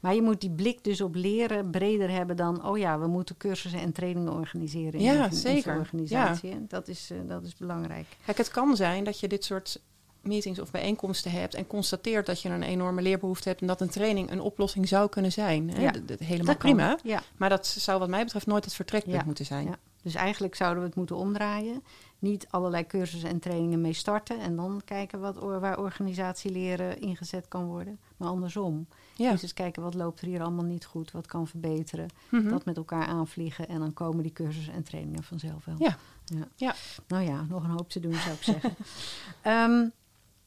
Maar je moet die blik dus op leren breder hebben dan... oh ja, we moeten cursussen en trainingen organiseren in Ja, onze- zeker. organisatie. hè. Dat, is, eh, dat is belangrijk. Kijk, het kan zijn dat je dit soort meetings of bijeenkomsten hebt en constateert dat je een enorme leerbehoefte hebt en dat een training een oplossing zou kunnen zijn. Hè? Ja. Helemaal Dat prima. Ja. Maar dat zou wat mij betreft nooit het vertrekpunt Ja. moeten zijn. Ja. Dus eigenlijk zouden we het moeten omdraaien. Niet allerlei cursussen en trainingen mee starten... en dan kijken wat, waar organisatieleren ingezet kan worden. Maar andersom. Ja. Dus eens kijken wat loopt er hier allemaal niet goed, wat kan verbeteren. Mhm. Dat met elkaar aanvliegen en dan komen die cursussen en trainingen vanzelf wel. Ja. ja. Ja. Nou ja, nog een hoop te doen zou ik zeggen. Ehm,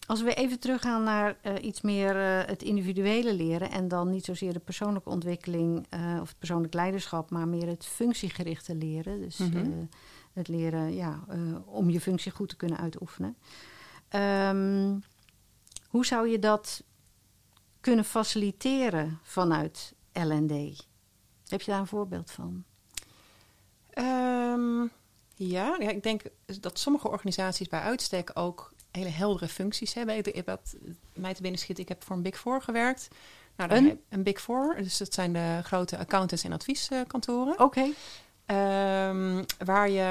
als we even teruggaan naar eh, iets meer eh, het individuele leren en dan niet zozeer de persoonlijke ontwikkeling eh, of het persoonlijk leiderschap, maar meer het functiegerichte leren. Dus Mhm. het leren ja, om je functie goed te kunnen uitoefenen. Ehm, hoe zou je dat kunnen faciliteren vanuit L&D? Heb je daar een voorbeeld van? Ehm, ja, ja, ik denk dat sommige organisaties bij uitstek ook hele heldere functies hebben. Ik, wat mij te binnen schiet, ik heb voor een Big Four gewerkt. Nou, Een? een Big Four, dus dat zijn de grote accountants- en advieskantoren. Oké. Ehm, waar je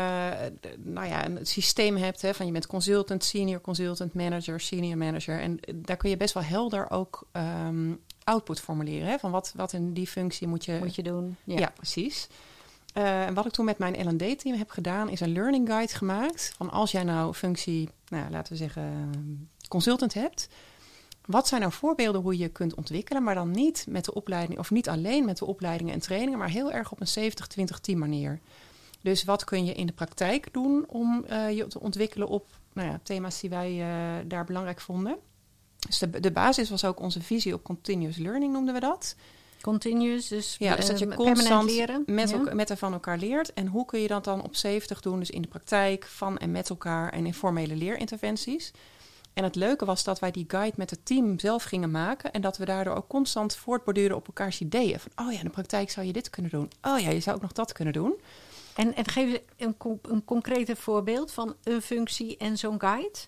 eh, nou ja, een systeem hebt hè, van je bent consultant, senior consultant, manager, senior manager. En daar kun je best wel helder ook ehm, output formuleren. Hè, van wat, wat in die functie moet je, Moet je doen. ja, precies. Eh, en wat ik toen met mijn L&D-team heb gedaan, is een learning guide gemaakt. Van als jij nou functie, nou, laten we zeggen, eh, consultant hebt. Wat zijn nou voorbeelden hoe je kunt ontwikkelen, maar dan niet met de opleiding, of niet alleen met de opleidingen en trainingen, maar heel erg op een 70-20-10 manier. Dus wat kun je in de praktijk doen om eh, je te ontwikkelen op nou ja, thema's die wij daar belangrijk vonden? Dus de, de basis was ook onze visie op continuous learning, noemden we dat. Continuous, dus, Ja, dus dat je eh, constant leren. met, Ja. elka- met en van elkaar leert. En hoe kun je dat dan op 70 doen? Dus in de praktijk, van en met elkaar en in formele leerinterventies. En het leuke was dat wij die guide met het team zelf gingen maken. En dat we daardoor ook constant voortborduren op elkaars ideeën. Van, oh ja, in de praktijk zou je dit kunnen doen. Oh ja, je zou ook nog dat kunnen doen. En, en geef een, een concreet voorbeeld van een functie en zo'n guide.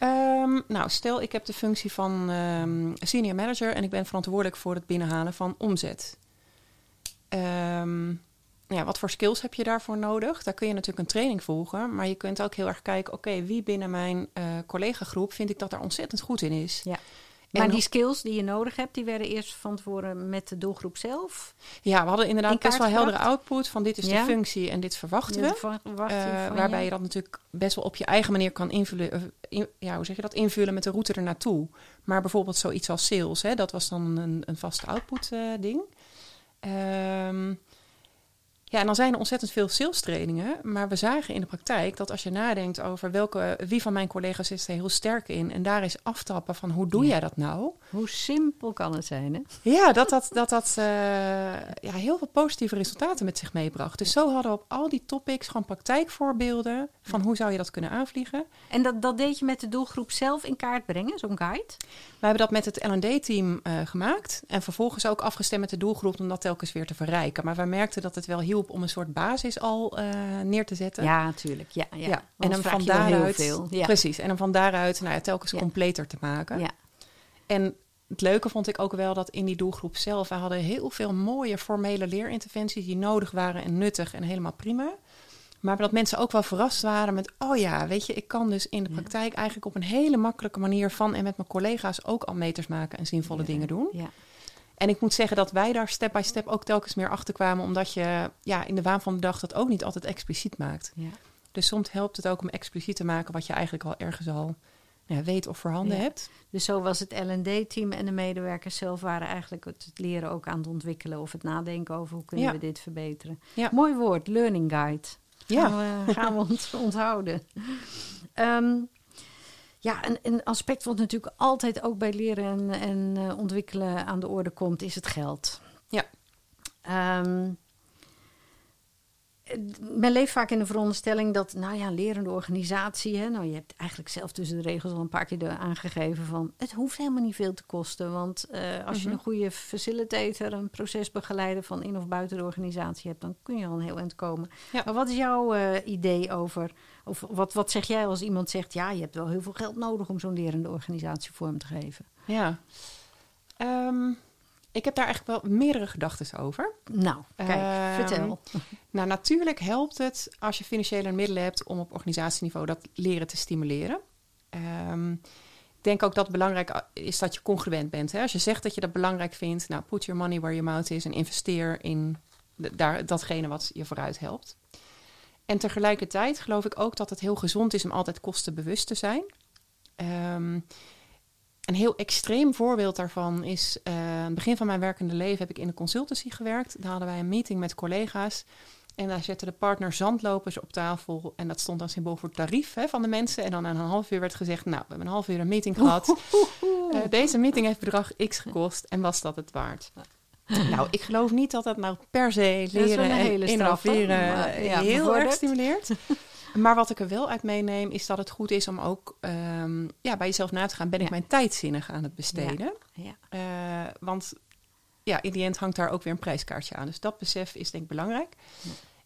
Ehm, nou, stel ik heb de functie van ehm, senior manager en ik ben verantwoordelijk voor het binnenhalen van omzet. Ehm, ja, wat voor skills heb je daarvoor nodig? Daar kun je natuurlijk een training volgen, maar je kunt ook heel erg kijken, oké, wie binnen mijn eh collega-groep vind ik dat daar ontzettend goed in is? Ja. Maar die skills die je nodig hebt, die werden eerst van tevoren met de doelgroep zelf. Ja, we hadden In inderdaad best wel heldere output van dit is Ja. de functie en dit verwachten we. Eh, waarbij je. je dat natuurlijk best wel op je eigen manier kan invullen. eh, in- ja, hoe zeg je dat? Invullen met de route er naartoe. Maar bijvoorbeeld zoiets als sales, hè, dat was dan een, een vaste output eh, ding. Ehm, ja, en dan zijn er ontzettend veel sales trainingen. Maar we zagen in de praktijk dat als je nadenkt over welke, wie van mijn collega's is er heel sterk in. En daar is aftappen van hoe doe Ja. jij dat nou? Hoe simpel kan het zijn, hè? Ja, dat dat, dat, dat eh, ja, heel veel positieve resultaten met zich meebracht. Dus zo hadden we op al die topics gewoon praktijkvoorbeelden van hoe zou je dat kunnen aanvliegen. En dat, dat deed je met de doelgroep zelf in kaart brengen, zo'n guide? We hebben dat met het L&D-team eh, gemaakt en vervolgens ook afgestemd met de doelgroep om dat telkens weer te verrijken. Maar wij merkten dat het wel hielp om een soort basis al eh, neer te zetten. Ja, natuurlijk. Ja, ja. Ja, en vraag van heel daaruit, veel. Ja. precies, en hem van daaruit nou ja, telkens Ja. completer te maken. Ja. En het leuke vond ik ook wel dat in die doelgroep zelf, we hadden heel veel mooie formele leerinterventies die nodig waren en nuttig en helemaal prima. Maar dat mensen ook wel verrast waren met, oh ja, weet je, ik kan dus in de Ja. praktijk eigenlijk op een hele makkelijke manier van en met mijn collega's ook al meters maken en zinvolle Ja. dingen doen. Ja. En ik moet zeggen dat wij daar step by step ook telkens meer achter kwamen, omdat je ja, in de waan van de dag dat ook niet altijd expliciet maakt. Ja. Dus soms helpt het ook om expliciet te maken wat je eigenlijk al ergens al ja, weet of voorhanden Ja. hebt. Dus zo was het L&D-team en de medewerkers zelf waren eigenlijk het leren ook aan het ontwikkelen of het nadenken over hoe kunnen Ja. we dit verbeteren. Ja. Mooi woord, learning guide. Ja. Gaan we, gaan we ons onthouden. Ehm, ja, een, een aspect wat natuurlijk altijd ook bij leren en, en eh, ontwikkelen aan de orde komt, is het geld. Ja. Ehm, men leeft vaak in de veronderstelling dat, nou ja, lerende organisatie, hè, nou je hebt eigenlijk zelf tussen de regels al een paar keer aangegeven van, het hoeft helemaal niet veel te kosten, want eh, als je Mhm. een goede facilitator, een procesbegeleider van in of buiten de organisatie hebt, dan kun je al een heel eind komen. Ja. Maar wat is jouw eh, idee over, of wat, wat zeg jij als iemand zegt, ja, je hebt wel heel veel geld nodig om zo'n lerende organisatie vorm te geven? Ja. Ehm, ik heb daar eigenlijk wel meerdere gedachten over. Nou, kijk, Ehm, vertel. Nou, natuurlijk helpt het als je financiële middelen hebt om op organisatieniveau dat leren te stimuleren. Ehm, ik denk ook dat het belangrijk is dat je congruent bent. Hè? Als je zegt dat je dat belangrijk vindt, nou, put your money where your mouth is en investeer in de- daar, datgene wat je vooruit helpt. En tegelijkertijd geloof ik ook dat het heel gezond is om altijd kostenbewust te zijn. Ehm, een heel extreem voorbeeld daarvan is, eh, aan het begin van mijn werkende leven heb ik in de consultancy gewerkt. Daar hadden wij een meeting met collega's. En daar zetten de partner zandlopers op tafel. En dat stond dan symbool voor tarief hè, van de mensen. En dan na een half uur werd gezegd, nou, we hebben een half uur een meeting gehad. Eh, deze meeting heeft bedrag X gekost en was dat het waard? nou, ik geloof niet dat dat nou per se leren een en innoveren ja, heel erg stimuleert. Maar wat ik er wel uit meeneem, is dat het goed is om ook ehm, ja, bij jezelf na te gaan. Ben ik mijn tijd zinnig aan het besteden? Ja. Eh, want ja, in die end hangt daar ook weer een prijskaartje aan. Dus dat besef is denk ik belangrijk.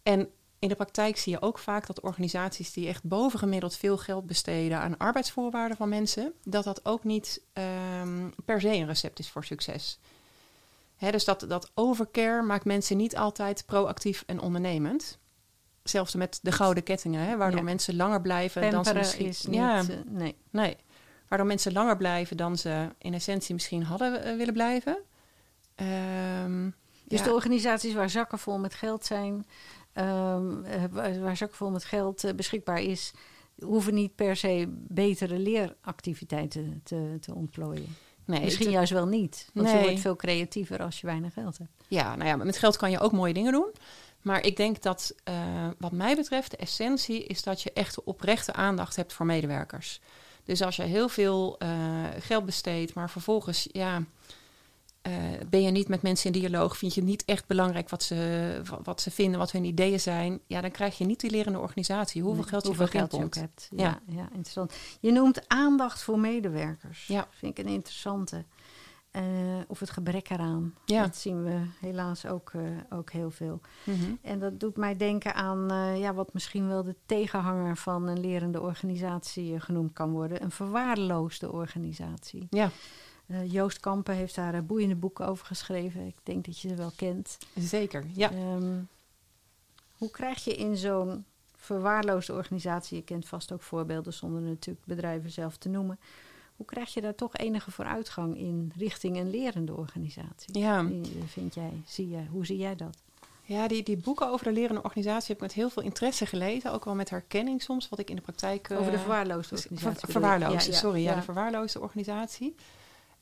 En in de praktijk zie je ook vaak dat organisaties die echt bovengemiddeld veel geld besteden aan arbeidsvoorwaarden van mensen, dat dat ook niet ehm, per se een recept is voor succes. Hè, dus dat, dat overcare maakt mensen niet altijd proactief en ondernemend. Zelfs met de gouden kettingen, hè, waardoor Ja. mensen langer blijven dan ze misschien. is niet... ja, eh, nee. Nee, waardoor mensen langer blijven dan ze in essentie misschien hadden eh, willen blijven. Ehm, Dus ja. de organisaties waar zakken vol met geld zijn, ehm, eh, waar waar zakken vol met geld beschikbaar is, hoeven niet per se betere leeractiviteiten te, te ontplooien. nee, Misschien juist wel niet. Want je wordt veel creatiever als je weinig geld hebt. ja, nou ja, met geld kan je ook mooie dingen doen. Maar ik denk dat, eh, wat mij betreft, de essentie is dat je echt oprechte aandacht hebt voor medewerkers. Dus als je heel veel eh, geld besteedt, maar vervolgens, ja, eh, ben je niet met mensen in dialoog, vind je niet echt belangrijk wat ze, wa- wat ze vinden, wat hun ideeën zijn, ja, dan krijg je niet die lerende organisatie. Hoeveel Nee, geld je hoeveel voor geld je ook hebt. Ja. Ja, interessant. Je noemt aandacht voor medewerkers. Ja. Vind ik een interessante. Eh, of het gebrek eraan. Ja. Dat zien we helaas ook, eh, ook heel veel. Mhm. En dat doet mij denken aan eh, ja, wat misschien wel de tegenhanger van een lerende organisatie genoemd kan worden. Een verwaarloosde organisatie. Ja, Joost Kampen heeft daar boeiende boeken over geschreven. Ik denk dat je ze wel kent. zeker. Ja. Ehm, hoe krijg je in zo'n verwaarloosde organisatie, je kent vast ook voorbeelden zonder natuurlijk bedrijven zelf te noemen. Hoe krijg je daar toch enige vooruitgang in richting een lerende organisatie? Ja. Wie- Vind jij, zie jij, hoe zie jij dat? Ja, die, die boeken over de lerende organisatie heb ik met heel veel interesse gelezen. Ook wel met herkenning soms, wat ik in de praktijk... eh, Over de verwaarloosde ver- organisatie. je? verwaarloosde, Ja, ja, sorry. Ja, ja. de verwaarloosde organisatie.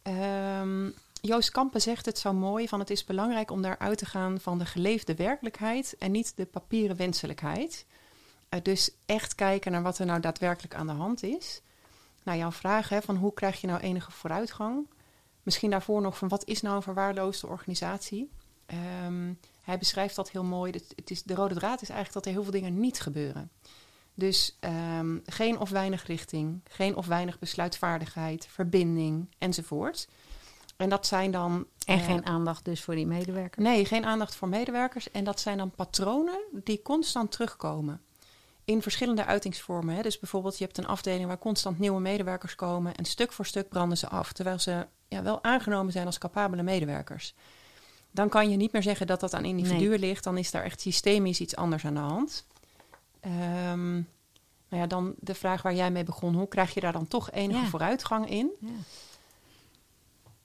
Ehm, Joost Kampen zegt het zo mooi van het is belangrijk om daaruit te gaan van de geleefde werkelijkheid en niet de papieren wenselijkheid. Eh, dus echt kijken naar wat er nou daadwerkelijk aan de hand is. Nou, jouw vraag hè, van hoe krijg je nou enige vooruitgang? Misschien daarvoor nog van wat is nou een verwaarloosde organisatie? Ehm, hij beschrijft dat heel mooi. Het, het is, de rode draad is eigenlijk dat er heel veel dingen niet gebeuren. Dus ehm, geen of weinig richting, geen of weinig besluitvaardigheid, verbinding enzovoort. En dat zijn dan. En eh, geen aandacht dus voor die medewerker. Nee, geen aandacht voor medewerkers. En dat zijn dan patronen die constant terugkomen. In verschillende uitingsvormen. Hè. Dus bijvoorbeeld, je hebt een afdeling waar constant nieuwe medewerkers komen. En stuk voor stuk branden ze af. Terwijl ze ja, wel aangenomen zijn als capabele medewerkers. Dan kan je niet meer zeggen dat dat aan individuen ligt. Dan is daar echt systemisch iets anders aan de hand. Ehm, nou ja, dan de vraag waar jij mee begon. Hoe krijg je daar dan toch enige Ja. vooruitgang in? Ja.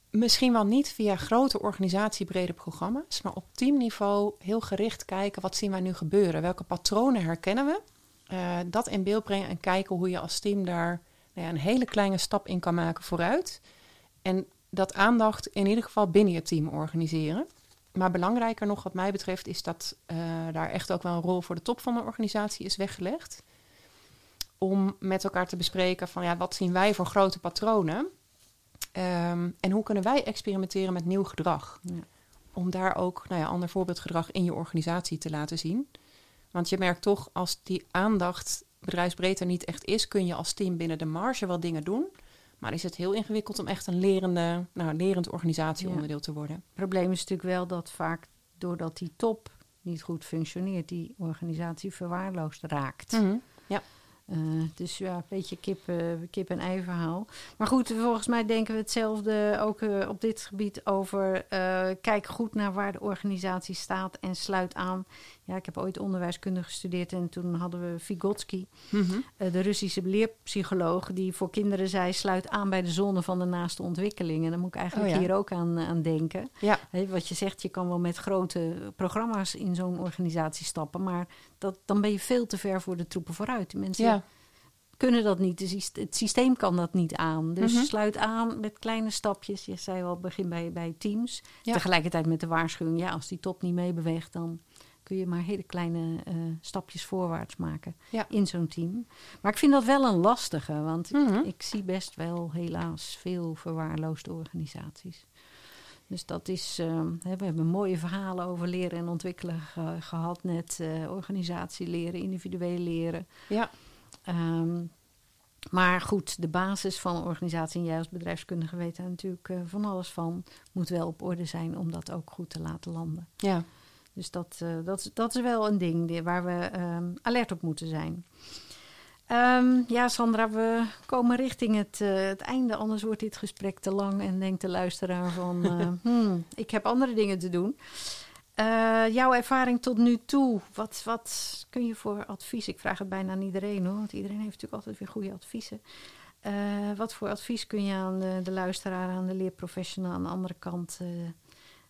Misschien wel niet via grote organisatiebrede programma's, maar op teamniveau heel gericht kijken wat zien wij nu gebeuren. Welke patronen herkennen we? Eh, dat in beeld brengen en kijken hoe je als team daar nou ja, een hele kleine stap in kan maken vooruit. En dat aandacht in ieder geval binnen je team organiseren. Maar belangrijker nog wat mij betreft is dat uh, daar echt ook wel een rol voor de top van de organisatie is weggelegd. Om met elkaar te bespreken van ja, wat zien wij voor grote patronen? Um, en hoe kunnen wij experimenteren met nieuw gedrag? Ja. Om daar ook nou ja, ander voorbeeldgedrag in je organisatie te laten zien. Want je merkt toch, als die aandacht bedrijfsbreed er niet echt is, kun je als team binnen de marge wel dingen doen. Maar is het heel ingewikkeld om echt een lerende, nou, lerend organisatieonderdeel te worden. Het probleem is natuurlijk wel dat vaak doordat die top niet goed functioneert, die organisatie verwaarloosd raakt. Mm -hmm. Ja. Uh, dus ja, een beetje kip, uh, kip en ei verhaal. Maar goed, volgens mij denken we hetzelfde ook uh, op dit gebied over. kijk goed naar waar de organisatie staat en sluit aan. Ja, ik heb ooit onderwijskunde gestudeerd en toen hadden we Vygotsky, mm -hmm. de Russische leerpsycholoog, die voor kinderen zei: sluit aan bij de zone van de naaste ontwikkeling. En daar moet ik eigenlijk oh, ja. hier ook aan, aan denken. Ja. He, wat je zegt, je kan wel met grote programma's in zo'n organisatie stappen, maar dat, dan ben je veel te ver voor de troepen vooruit. Die mensen ja. kunnen dat niet. Het systeem kan dat niet aan. Dus Mhm. sluit aan met kleine stapjes. Je zei al, begin bij, bij teams. Ja. Tegelijkertijd met de waarschuwing, ja, als die top niet meebeweegt, dan kun je maar hele kleine eh, stapjes voorwaarts maken Ja. in zo'n team. Maar ik vind dat wel een lastige, want Mhm. ik, ik zie best wel helaas veel verwaarloosde organisaties. Dus dat is, eh, hè, we hebben mooie verhalen over leren en ontwikkelen ge- gehad. Net eh, organisatie leren, individueel leren. Ja. Ehm, maar goed, de basis van een organisatie, en jij als bedrijfskundige weet daar natuurlijk eh, van alles van, moet wel op orde zijn om dat ook goed te laten landen. Ja. Dus dat, eh, dat, is- dat is wel een ding waar we ehm, alert op moeten zijn. Ehm, ja, Sandra, we komen richting het, eh, het einde. Anders wordt dit gesprek te lang en denkt de luisteraar van... eh, hmm, ik heb andere dingen te doen. Eh, jouw ervaring tot nu toe, wat, wat kun je voor advies... Ik vraag het bijna aan iedereen hoor, want iedereen heeft natuurlijk altijd weer goede adviezen. Wat voor advies kun je aan de, de luisteraar, aan de leerprofessional aan de andere kant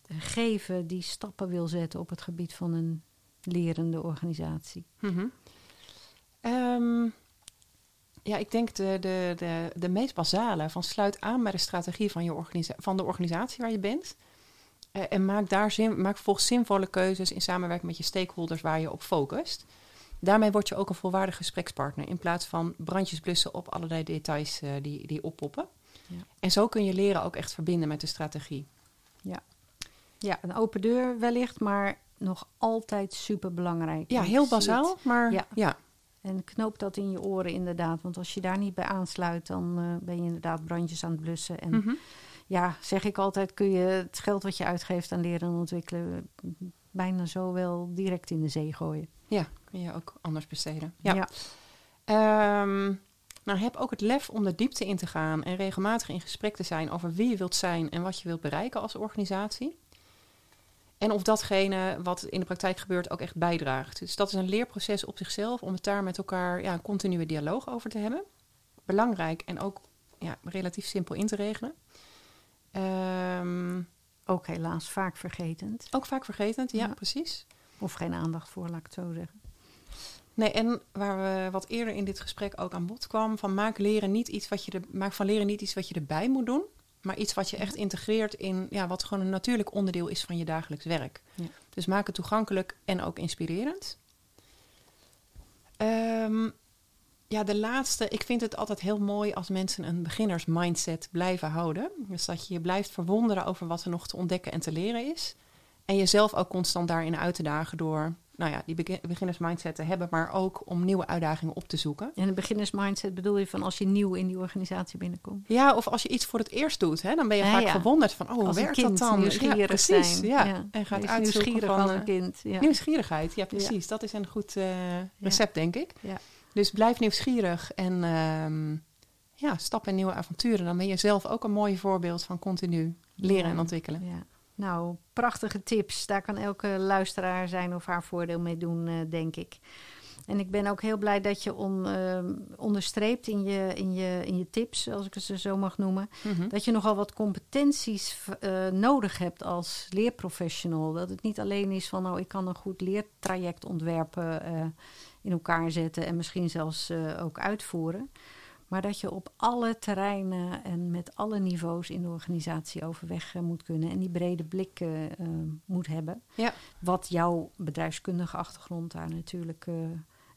geven... die stappen wil zetten op het gebied van een lerende organisatie? Ehm, ja, ik denk de, de, de, de meest basale van sluit aan bij de strategie van, je organisa- van de organisatie waar je bent. Eh, en maak daar zin, maak vervolgens zinvolle keuzes in samenwerking met je stakeholders waar je op focust. Daarmee word je ook een volwaardig gesprekspartner in plaats van brandjes blussen op allerlei details eh, die, die oppoppen. Ja. En zo kun je leren ook echt verbinden met de strategie. Ja, een open deur wellicht, maar nog altijd super belangrijk. Ja, heel bazaal, maar Ja. ja. En knoop dat in je oren inderdaad. Want als je daar niet bij aansluit, dan eh, ben je inderdaad brandjes aan het blussen. En Mhm. ja, zeg ik altijd, kun je het geld wat je uitgeeft aan leren en ontwikkelen... bijna zo wel direct in de zee gooien. Ja, kun je ook anders besteden. Ja. Ehm, nou, heb ook het lef om de diepte in te gaan en regelmatig in gesprek te zijn over wie je wilt zijn en wat je wilt bereiken als organisatie. En of datgene wat in de praktijk gebeurt ook echt bijdraagt. Dus dat is een leerproces op zichzelf om het daar met elkaar ja, een continue dialoog over te hebben. Belangrijk en ook ja, relatief simpel in te regelen. Ehm, Ook helaas vaak vergetend. ook vaak vergetend, ja, Ja. precies. Of geen aandacht voor, laat ik het zo zeggen. Nee, en waar we wat eerder in dit gesprek ook aan bod kwam, van maak leren niet iets wat je er, maak van leren niet iets wat je erbij moet doen, maar iets wat je echt integreert in ja, wat gewoon een natuurlijk onderdeel is van je dagelijks werk. Ja. Dus maak het toegankelijk en ook inspirerend. Ehm, ja, de laatste. Ik vind het altijd heel mooi als mensen een beginners-mindset blijven houden. Dus dat je je blijft verwonderen over wat er nog te ontdekken en te leren is. En jezelf ook constant daarin uit te dagen door nou ja, die begin- beginners-mindset te hebben, maar ook om nieuwe uitdagingen op te zoeken. En een beginnersmindset bedoel je van als je nieuw in die organisatie binnenkomt? Ja, of als je iets voor het eerst doet, hè, dan ben je vaak ja. verwonderd van, oh, hoe werkt kind dat dan? nieuwsgierig ja, precies. zijn. Ja. En gaat Wees uitzoeken nieuwsgierig van, eh, een kind. Ja. Nieuwsgierigheid, ja precies. Dat is een goed eh, recept, denk ik. Ja. Dus blijf nieuwsgierig en ehm, ja, stap in nieuwe avonturen. Dan ben je zelf ook een mooi voorbeeld van continu leren en ontwikkelen. Ja. Nou, prachtige tips. Daar kan elke luisteraar zijn of haar voordeel mee doen, eh, denk ik. En ik ben ook heel blij dat je on, ehm, onderstreept in je, in, je, in je tips, als ik ze zo mag noemen, Mhm. dat je nogal wat competenties eh, nodig hebt als leerprofessional. Dat het niet alleen is van, nou, ik kan een goed leertraject ontwerpen, eh, in elkaar zetten en misschien zelfs ook uitvoeren. Maar dat je op alle terreinen en met alle niveaus in de organisatie overweg eh, moet kunnen. En die brede blik eh, moet hebben. Ja. Wat jouw bedrijfskundige achtergrond daar natuurlijk eh,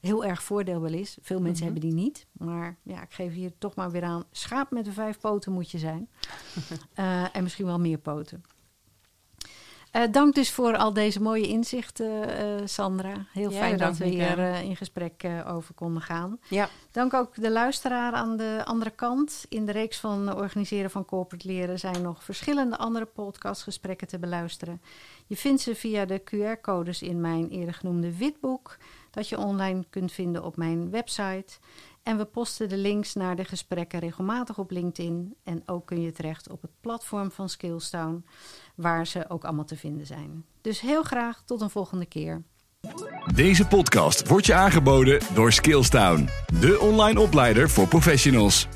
heel erg voordeel wel is. Veel mensen Mhm. hebben die niet. Maar ja, ik geef hier toch maar weer aan. Schaap met de vijf poten moet je zijn. En misschien wel meer poten. Eh, dank dus voor al deze mooie inzichten, eh, Sandra. Heel fijn dat we hier eh, in gesprek over konden gaan. Ja, Dank ook de luisteraar aan de andere kant. In de reeks van organiseren van corporate leren zijn nog verschillende andere podcastgesprekken te beluisteren. Je vindt ze via de QR-codes in mijn eerder genoemde witboek, dat je online kunt vinden op mijn website. En we posten de links naar de gesprekken regelmatig op LinkedIn. En ook kun je terecht op het platform van Skillstown, waar ze ook allemaal te vinden zijn. Dus heel graag tot een volgende keer. Deze podcast wordt je aangeboden door Skillstown, de online opleider voor professionals.